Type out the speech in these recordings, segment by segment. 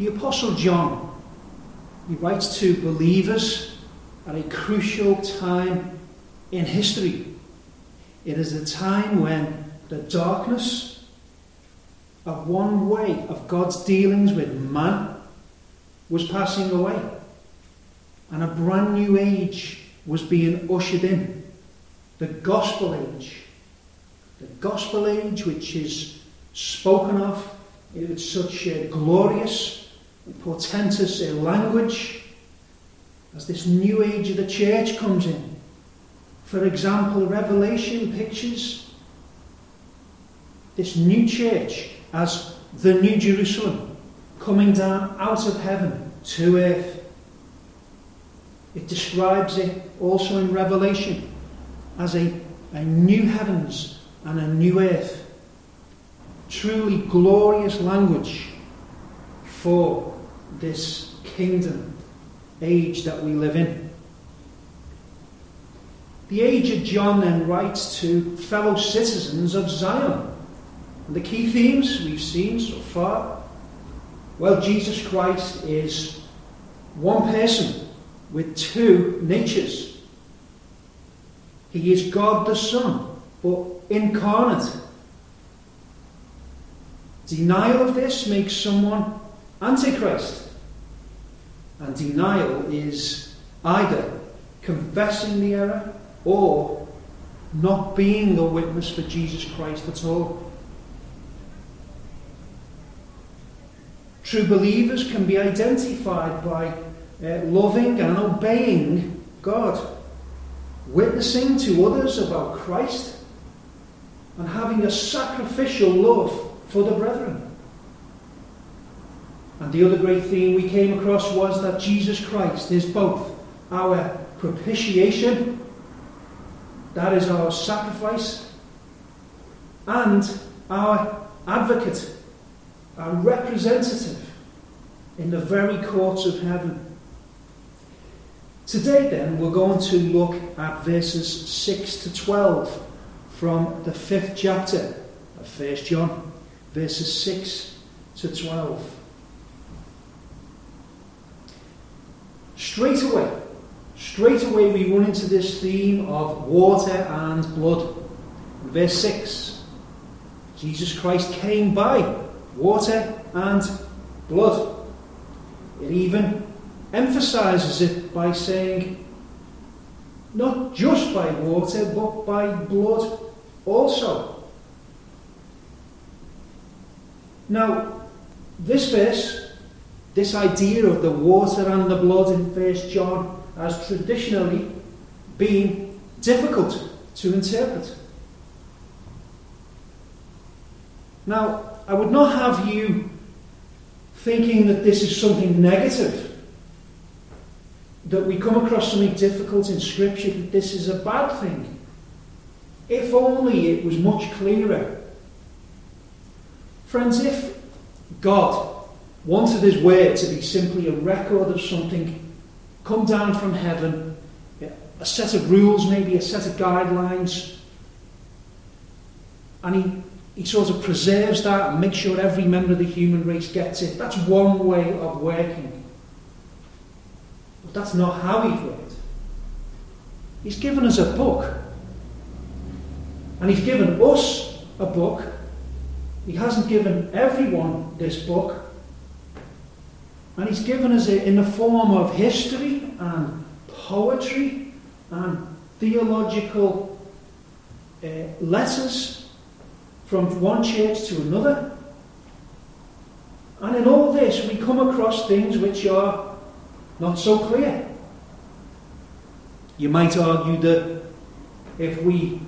The Apostle John, he writes to believers at a crucial time in history. It is a time when the darkness of one way of God's dealings with man was passing away, and a brand new age was being ushered in the gospel age. The gospel age, which is spoken of in such a glorious, portentous language as this new age of the church comes in. For example, Revelation pictures this new church as the New Jerusalem coming down out of heaven to earth. It describes it also in Revelation as a, a new heavens and a new earth. Truly glorious language for this kingdom age that we live in. The aged John then writes to fellow citizens of Zion. And the key themes we've seen so far well, Jesus Christ is one person with two natures. He is God the Son, but incarnate. Denial of this makes someone Antichrist. And denial is either confessing the error or not being a witness for Jesus Christ at all. True believers can be identified by uh, loving and obeying God, witnessing to others about Christ, and having a sacrificial love for the brethren. And the other great theme we came across was that Jesus Christ is both our propitiation, that is our sacrifice, and our advocate, our representative in the very courts of heaven. Today, then, we're going to look at verses 6 to 12 from the fifth chapter of 1 John, verses 6 to 12. Straight away, straight away we run into this theme of water and blood. verse 6 Jesus Christ came by water and blood. It even emphasizes it by saying, not just by water, but by blood also. Now, this verse this idea of the water and the blood in First John has traditionally been difficult to interpret. Now, I would not have you thinking that this is something negative, that we come across something difficult in Scripture, that this is a bad thing. If only it was much clearer. Friends, if God wanted his word to be simply a record of something come down from heaven, a set of rules, maybe a set of guidelines, and he, he sort of preserves that and makes sure every member of the human race gets it. That's one way of working. But that's not how he's worked. He's given us a book. And he's given us a book. He hasn't given everyone this book. And he's given us it in the form of history and poetry and theological uh, letters from one church to another. And in all this, we come across things which are not so clear. You might argue that if we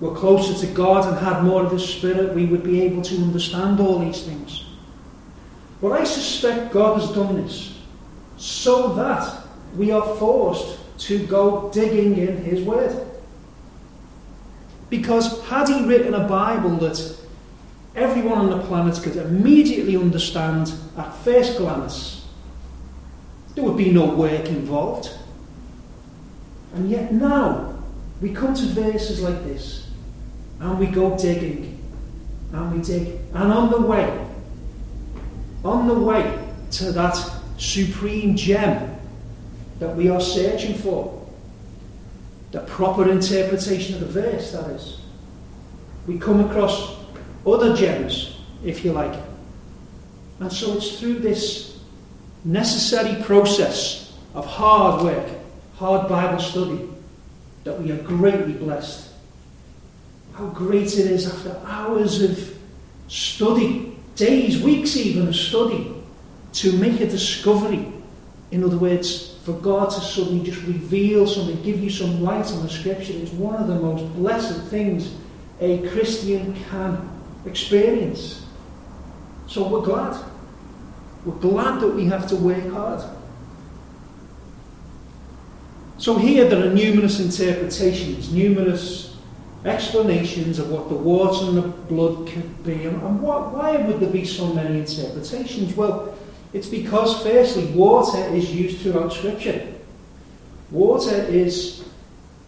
were closer to God and had more of the Spirit, we would be able to understand all these things. But I suspect God has done this so that we are forced to go digging in His Word. Because had He written a Bible that everyone on the planet could immediately understand at first glance, there would be no work involved. And yet now, we come to verses like this, and we go digging, and we dig, and on the way, on the way, to that supreme gem that we are searching for. The proper interpretation of the verse, that is. We come across other gems, if you like. And so it's through this necessary process of hard work, hard Bible study, that we are greatly blessed. How great it is after hours of study, days, weeks even of study, to make a discovery. In other words, for God to suddenly just reveal something, give you some light on the scripture, is one of the most blessed things a Christian can experience. So we're glad. We're glad that we have to work hard. So here there are numerous interpretations, numerous explanations of what the water and the blood could be. And what, why would there be so many interpretations? Well, it's because, firstly, water is used throughout Scripture. Water is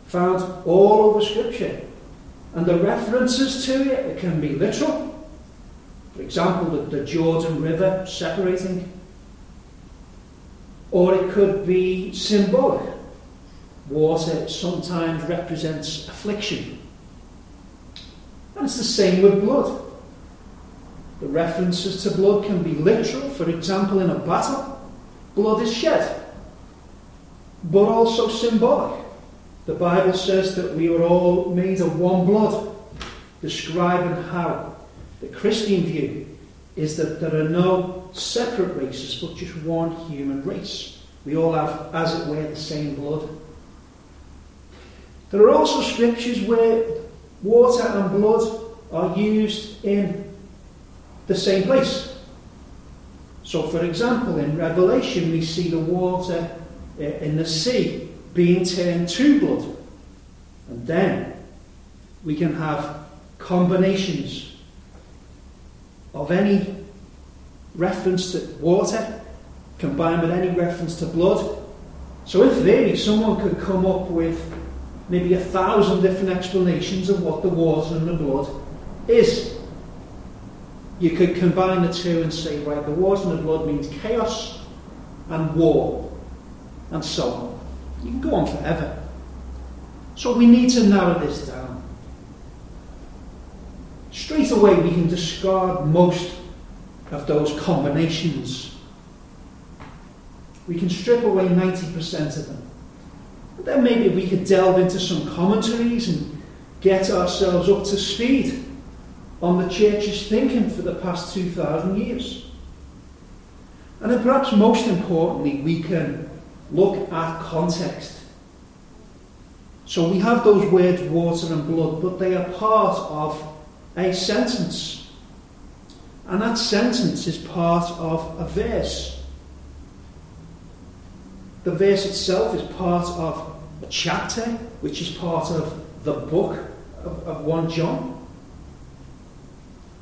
found all over Scripture. And the references to it, it can be literal. For example, the, the Jordan River separating. Or it could be symbolic. Water sometimes represents affliction. And it's the same with blood. The references to blood can be literal. For example, in a battle, blood is shed, but also symbolic. The Bible says that we are all made of one blood, describing how the Christian view is that there are no separate races, but just one human race. We all have, as it were, the same blood. There are also scriptures where water and blood are used in the same place. So, for example, in Revelation, we see the water uh, in the sea being turned to blood. And then we can have combinations of any reference to water combined with any reference to blood. So, in theory, someone could come up with maybe a thousand different explanations of what the water and the blood is. You could combine the two and say, right, the water and the blood means chaos and war, and so on. You can go on forever. So we need to narrow this down. Straight away, we can discard most of those combinations. We can strip away 90% of them. Then maybe we could delve into some commentaries and get ourselves up to speed on the church's thinking for the past 2,000 years. And then perhaps most importantly, we can look at context. So we have those words, water and blood, but they are part of a sentence. And that sentence is part of a verse. The verse itself is part of chapter, which is part of the book of, of 1 John.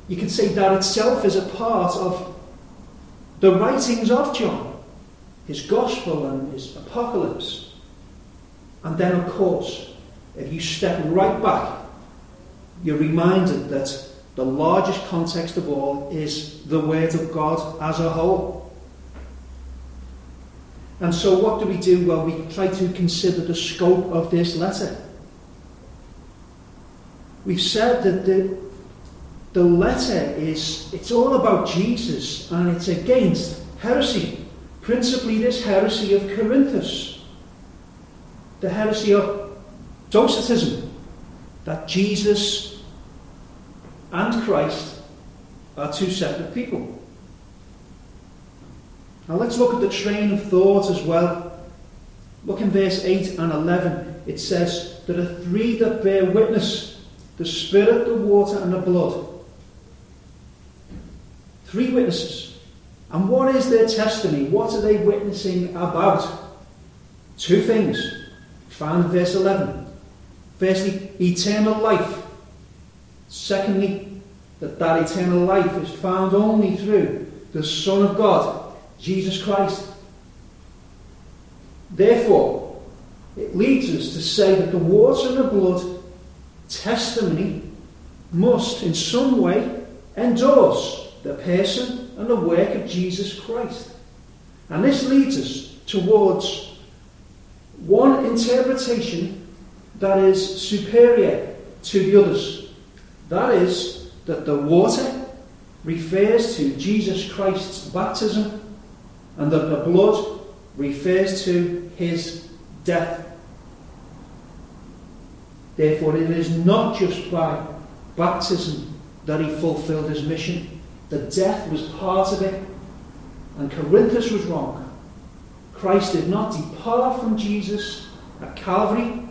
You can say that itself is a part of the writings of John, his gospel and his apocalypse. And then, of course, if you step right back, you're reminded that the largest context of all is the Word of God as a whole. And so, what do we do? Well, we try to consider the scope of this letter. We've said that the the letter is it's all about Jesus and it's against heresy, principally this heresy of Cerinthus, the heresy of Docetism, that Jesus and Christ are two separate people. Now let's look at the train of thought as well. Look in verse 8 and 11. It says, There are three that bear witness the Spirit, the water, and the blood Three witnesses. And what is their testimony? What are they witnessing about? Two things. Found in verse 11. Firstly, eternal life. Secondly, that that eternal life is found only through the Son of God, Jesus Christ. Therefore, it leads us to say that the water and the blood testimony must, in some way, endorse the person and the work of Jesus Christ. And this leads us towards one interpretation that is superior to the others. That is, that the water refers to Jesus Christ's baptism and that the blood refers to his death. Therefore, it is not just by baptism that he fulfilled his mission. The death was part of it, and Cerinthus was wrong. Christ did not depart from Jesus at Calvary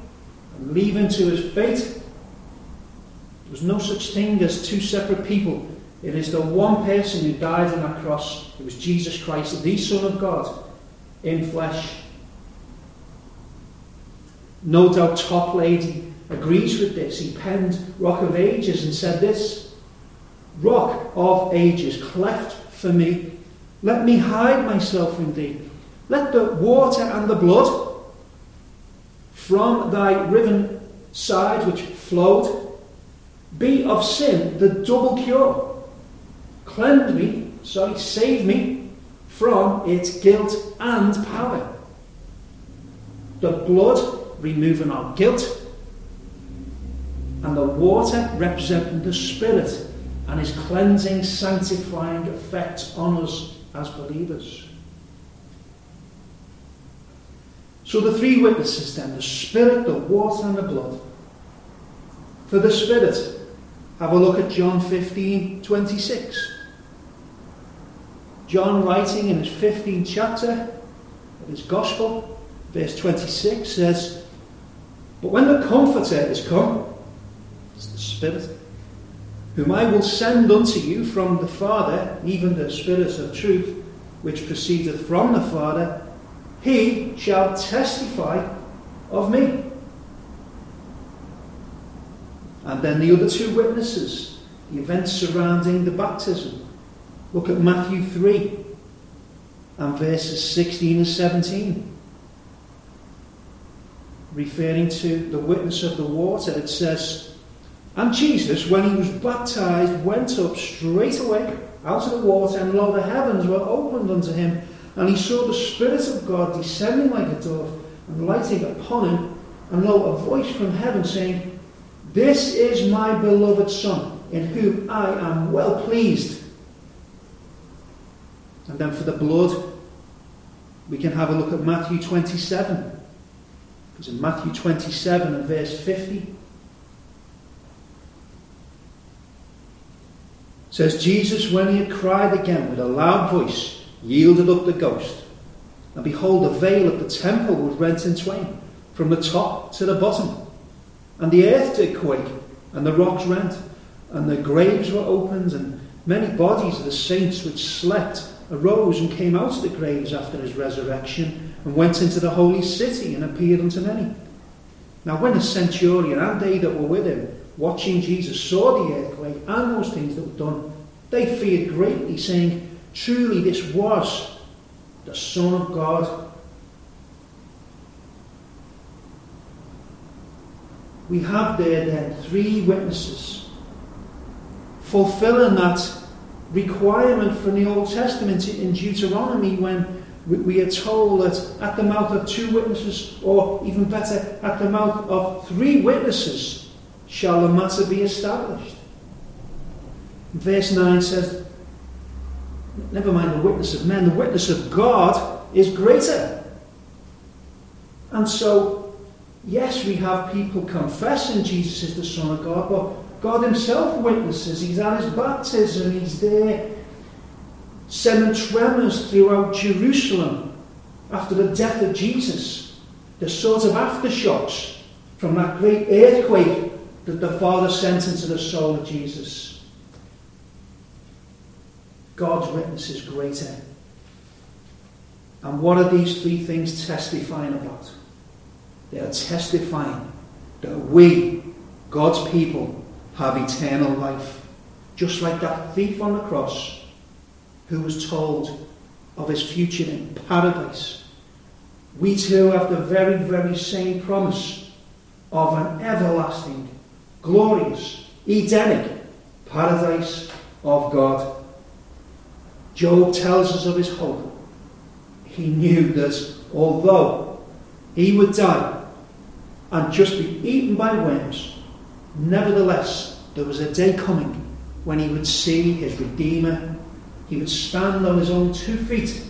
and leave him to his fate. There was no such thing as two separate people. It is the one person who died on that cross. It was Jesus Christ, the Son of God, in flesh. No doubt Toplady agrees with this. He penned Rock of Ages and said this Rock of Ages, cleft for me, let me hide myself in thee. Let the water and the blood from thy riven side which flowed be of sin the double cure. Cleanse me, sorry, save me from its guilt and power. The blood removing our guilt, and the water representing the Spirit and his cleansing, sanctifying effect on us as believers. So the three witnesses then the Spirit, the water, and the blood. For the Spirit, have a look at John 15 26. John, writing in his 15th chapter of his Gospel, verse 26, says, But when the Comforter is come, it's the Spirit, whom I will send unto you from the Father, even the Spirit of truth, which proceedeth from the Father, he shall testify of me. And then the other two witnesses, the events surrounding the baptism. Look at Matthew 3 and verses 16 and 17. Referring to the witness of the water, it says, And Jesus, when he was baptized, went up straight away out of the water, and lo, the heavens were opened unto him, and he saw the Spirit of God descending like a dove and lighting upon him, and lo, a voice from heaven saying, This is my beloved Son, in whom I am well pleased. And then for the blood, we can have a look at Matthew 27. Because in Matthew 27 and verse 50, says Jesus, when he had cried again with a loud voice, yielded up the ghost. And behold, the veil of the temple was rent in twain, from the top to the bottom. And the earth did quake, and the rocks rent, and the graves were opened, and many bodies of the saints which slept arose and came out of the graves after his resurrection, and went into the holy city and appeared unto many. Now, when the centurion and they that were with him, watching Jesus, saw the earthquake and those things that were done, they feared greatly, saying, Truly, this was the Son of God. We have there then three witnesses fulfilling that requirement from the Old Testament in Deuteronomy when we are told that at the mouth of two witnesses, or even better, at the mouth of three witnesses, shall the matter be established. Verse 9 says, Never mind the witness of men, the witness of God is greater. And so, yes, we have people confessing Jesus is the Son of God, but God Himself witnesses. He's at His baptism, He's there sending tremors throughout Jerusalem after the death of Jesus. The sort of aftershocks from that great earthquake that the Father sent into the soul of Jesus. God's witness is greater. And what are these three things testifying about? They are testifying that we, God's people, have eternal life. Just like that thief on the cross who was told of his future in paradise. We too have the very, very same promise of an everlasting, glorious, Edenic paradise of God. Job tells us of his hope. he knew that although he would die and just be eaten by worms, nevertheless, there was a day coming when he would see his Redeemer. He would stand on his own two feet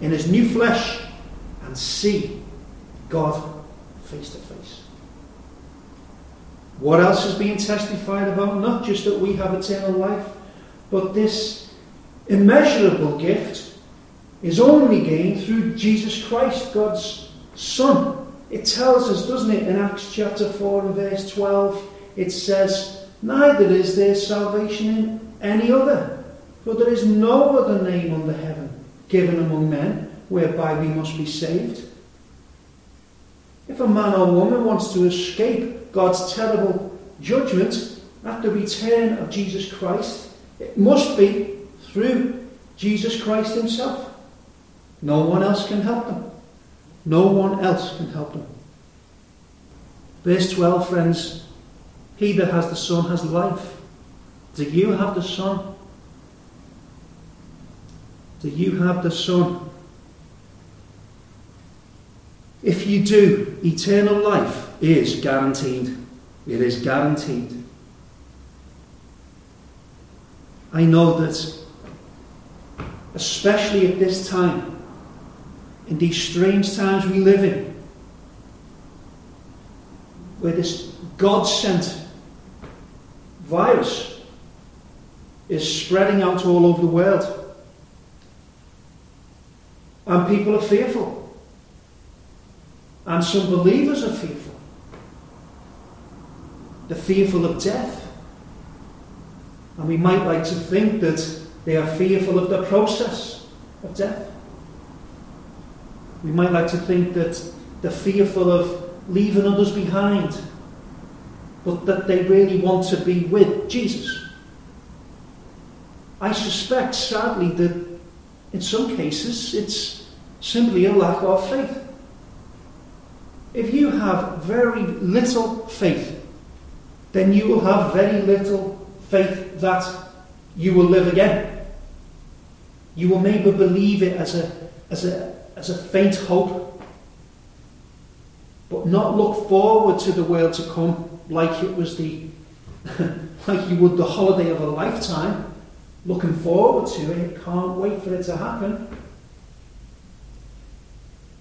in his new flesh and see God face to face. What else is being testified about? Not just that we have eternal life, but this immeasurable gift is only gained through Jesus Christ, God's Son. It tells us, doesn't it, in Acts chapter 4 and verse 12, it says, Neither is there salvation in any other, for there is no other name under heaven given among men whereby we must be saved. If a man or woman wants to escape God's terrible judgment at the return of Jesus Christ, it must be through Jesus Christ Himself. No one else can help them. No one else can help them. Verse 12, friends He that has the Son has life. Do you have the Son? Do you have the Son? If you do, eternal life is guaranteed. It is guaranteed. I know that, especially at this time, in these strange times we live in, where this God sent virus is spreading out all over the world. And people are fearful. And some believers are fearful. They're fearful of death. And we might like to think that they are fearful of the process of death. We might like to think that they're fearful of leaving others behind, but that they really want to be with Jesus. I suspect, sadly, that in some cases it's simply a lack of faith. If you have very little faith, then you will have very little faith that you will live again. You will maybe believe it as a, as a, as a faint hope, but not look forward to the world to come like it was the like you would the holiday of a lifetime, looking forward to it, can't wait for it to happen.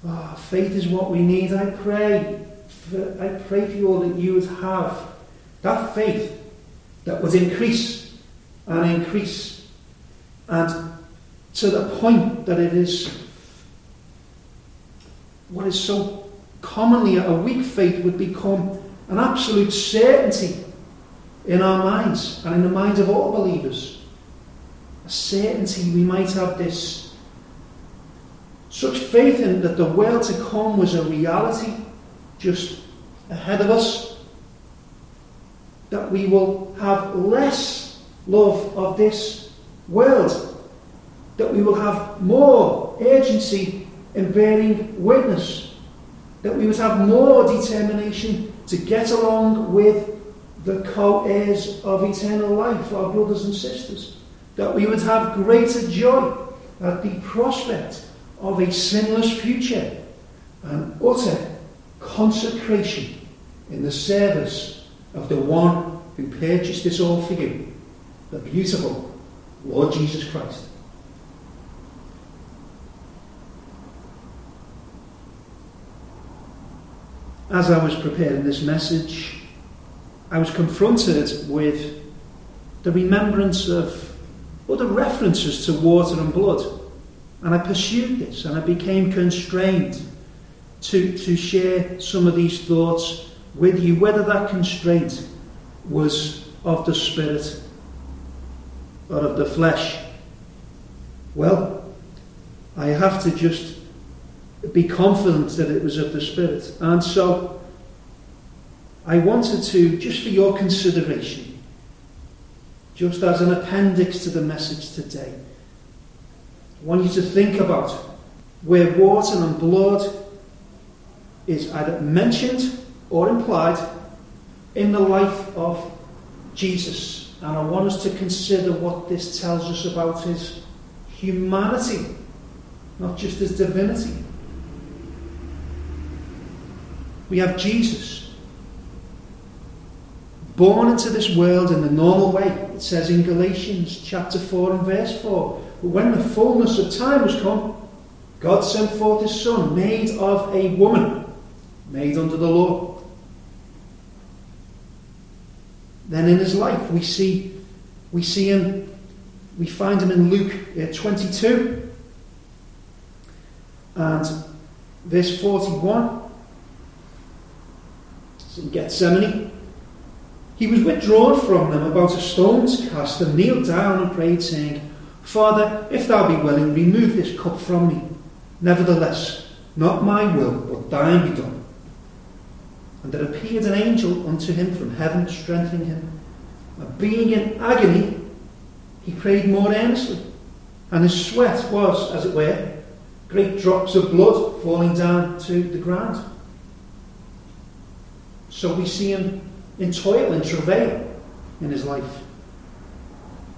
Oh, faith is what we need. I pray. For, I pray for you all that you would have that faith that would increase and increase, and to the point that it is what is so commonly a weak faith would become an absolute certainty in our minds and in the minds of all believers. A certainty we might have this such faith in that the world to come was a reality just ahead of us. That we will have less love of this world. That we will have more urgency in bearing witness. That we would have more determination to get along with the co heirs of eternal life, our brothers and sisters. That we would have greater joy at the prospect of a sinless future and utter consecration in the service of the one who purchased this all for you, the beautiful Lord Jesus Christ. As I was preparing this message, I was confronted with the remembrance of or the references to water and blood and I pursued this and I became constrained to, to share some of these thoughts with you, whether that constraint was of the spirit or of the flesh. Well, I have to just be confident that it was of the spirit. And so I wanted to, just for your consideration, just as an appendix to the message today, I want you to think about where water and blood is either mentioned or implied in the life of Jesus. And I want us to consider what this tells us about his humanity. not just his divinity. We have Jesus, born into this world in the normal way. It says in Galatians chapter 4 and verse 4. But when the fullness of time was come, God sent forth his Son, made of a woman, made under the law. Then in his life we see we see him we find him in Luke uh, 22 and verse 41 in Gethsemane. He was withdrawn from them about a stone's cast and kneeled down and prayed, saying, Father, if thou be willing, remove this cup from me. Nevertheless, not my will, but thine be done. And there appeared an angel unto him from heaven, strengthening him. And being in agony, he prayed more earnestly. And his sweat was, as it were, great drops of blood falling down to the ground. So we see him in toil and travail in his life.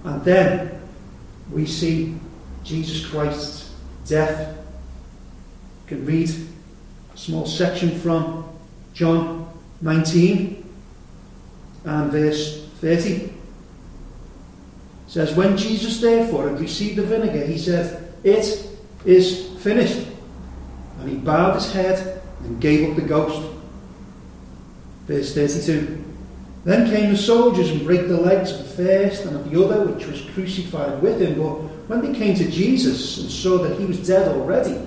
And then we see Jesus Christ's death. You can read a small section from John 19 and verse 30. It says, When Jesus therefore had received the vinegar, he said, It is finished. And he bowed his head and gave up the ghost. Verse 32. Then came the soldiers and brake the legs of the first and of the other, which was crucified with him. But when they came to Jesus and saw that he was dead already,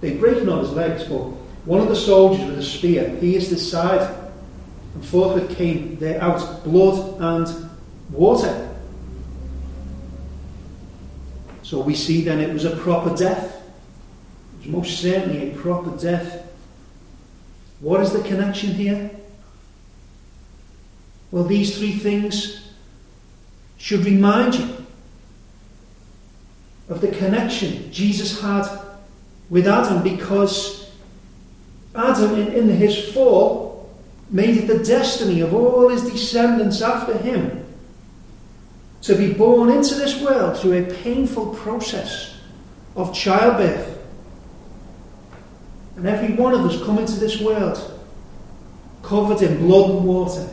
they brake not his legs, but one of the soldiers with a spear pierced his side, and forthwith came there out blood and water. So we see then it was a proper death. It was most certainly a proper death. What is the connection here? Well, these three things should remind you of the connection Jesus had with Adam because Adam, in, in his fall, made it the destiny of all his descendants after him to be born into this world through a painful process of childbirth. And every one of us come into this world covered in blood and water.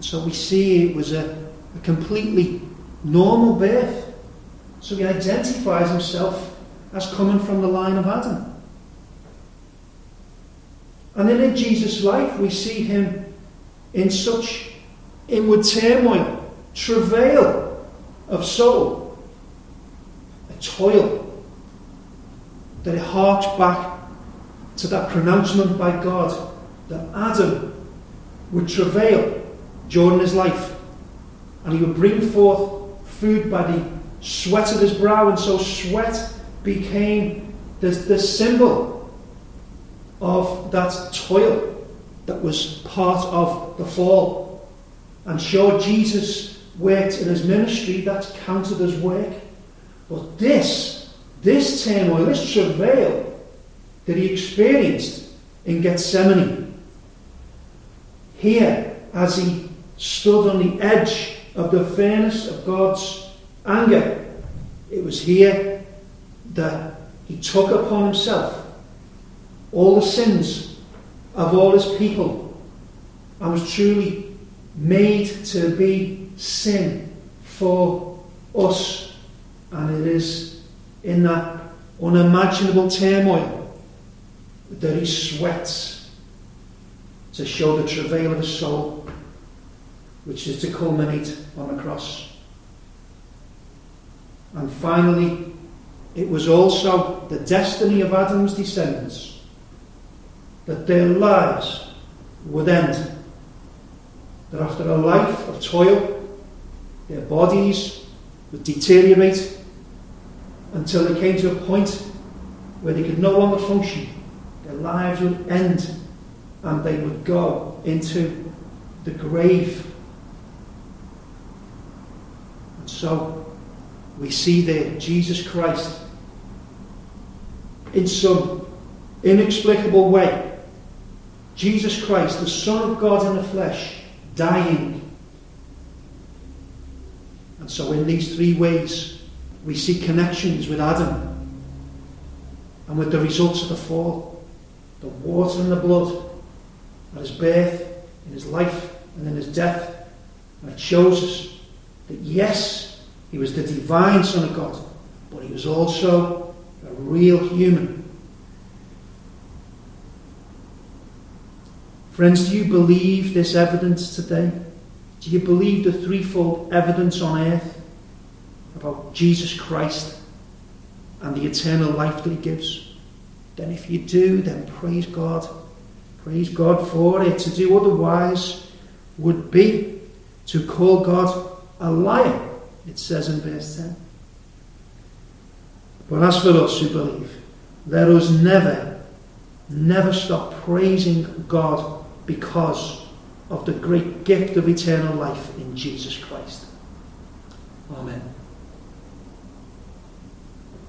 And so we see it was a, a completely normal birth. So he identifies himself as coming from the line of Adam. And then in Jesus' life, we see him in such inward turmoil, travail of soul, a toil, that it harks back to that pronouncement by God that Adam would travail during his life. And he would bring forth food by the sweat of his brow, and so sweat became the, the symbol of that toil that was part of the fall. And sure, Jesus worked in his ministry, that's counted as work. But this, this turmoil, this travail that he experienced in Gethsemane, here, as he stood on the edge of the furnace of God's anger. It was here that he took upon himself all the sins of all his people and was truly made to be sin for us. And it is in that unimaginable turmoil that he sweats to show the travail of his soul which is to culminate on the cross. And finally, it was also the destiny of Adam's descendants that their lives would end. That after a life of toil, their bodies would deteriorate until they came to a point where they could no longer function. Their lives would end and they would go into the grave So we see there Jesus Christ in some inexplicable way. Jesus Christ, the Son of God in the flesh, dying. And so, in these three ways, we see connections with Adam. and with the results of the fall, the water and the blood, at his birth, in his life, and in his death. And it shows us that yes, he was the divine Son of God, but he was also a real human. Friends, do you believe this evidence today? Do you believe the threefold evidence on earth about Jesus Christ and the eternal life that he gives? Then, if you do, then praise God. Praise God for it. To do otherwise would be to call God a liar, it says in verse 10. But as for us who believe, let us never, never stop praising God because of the great gift of eternal life in Jesus Christ. Amen.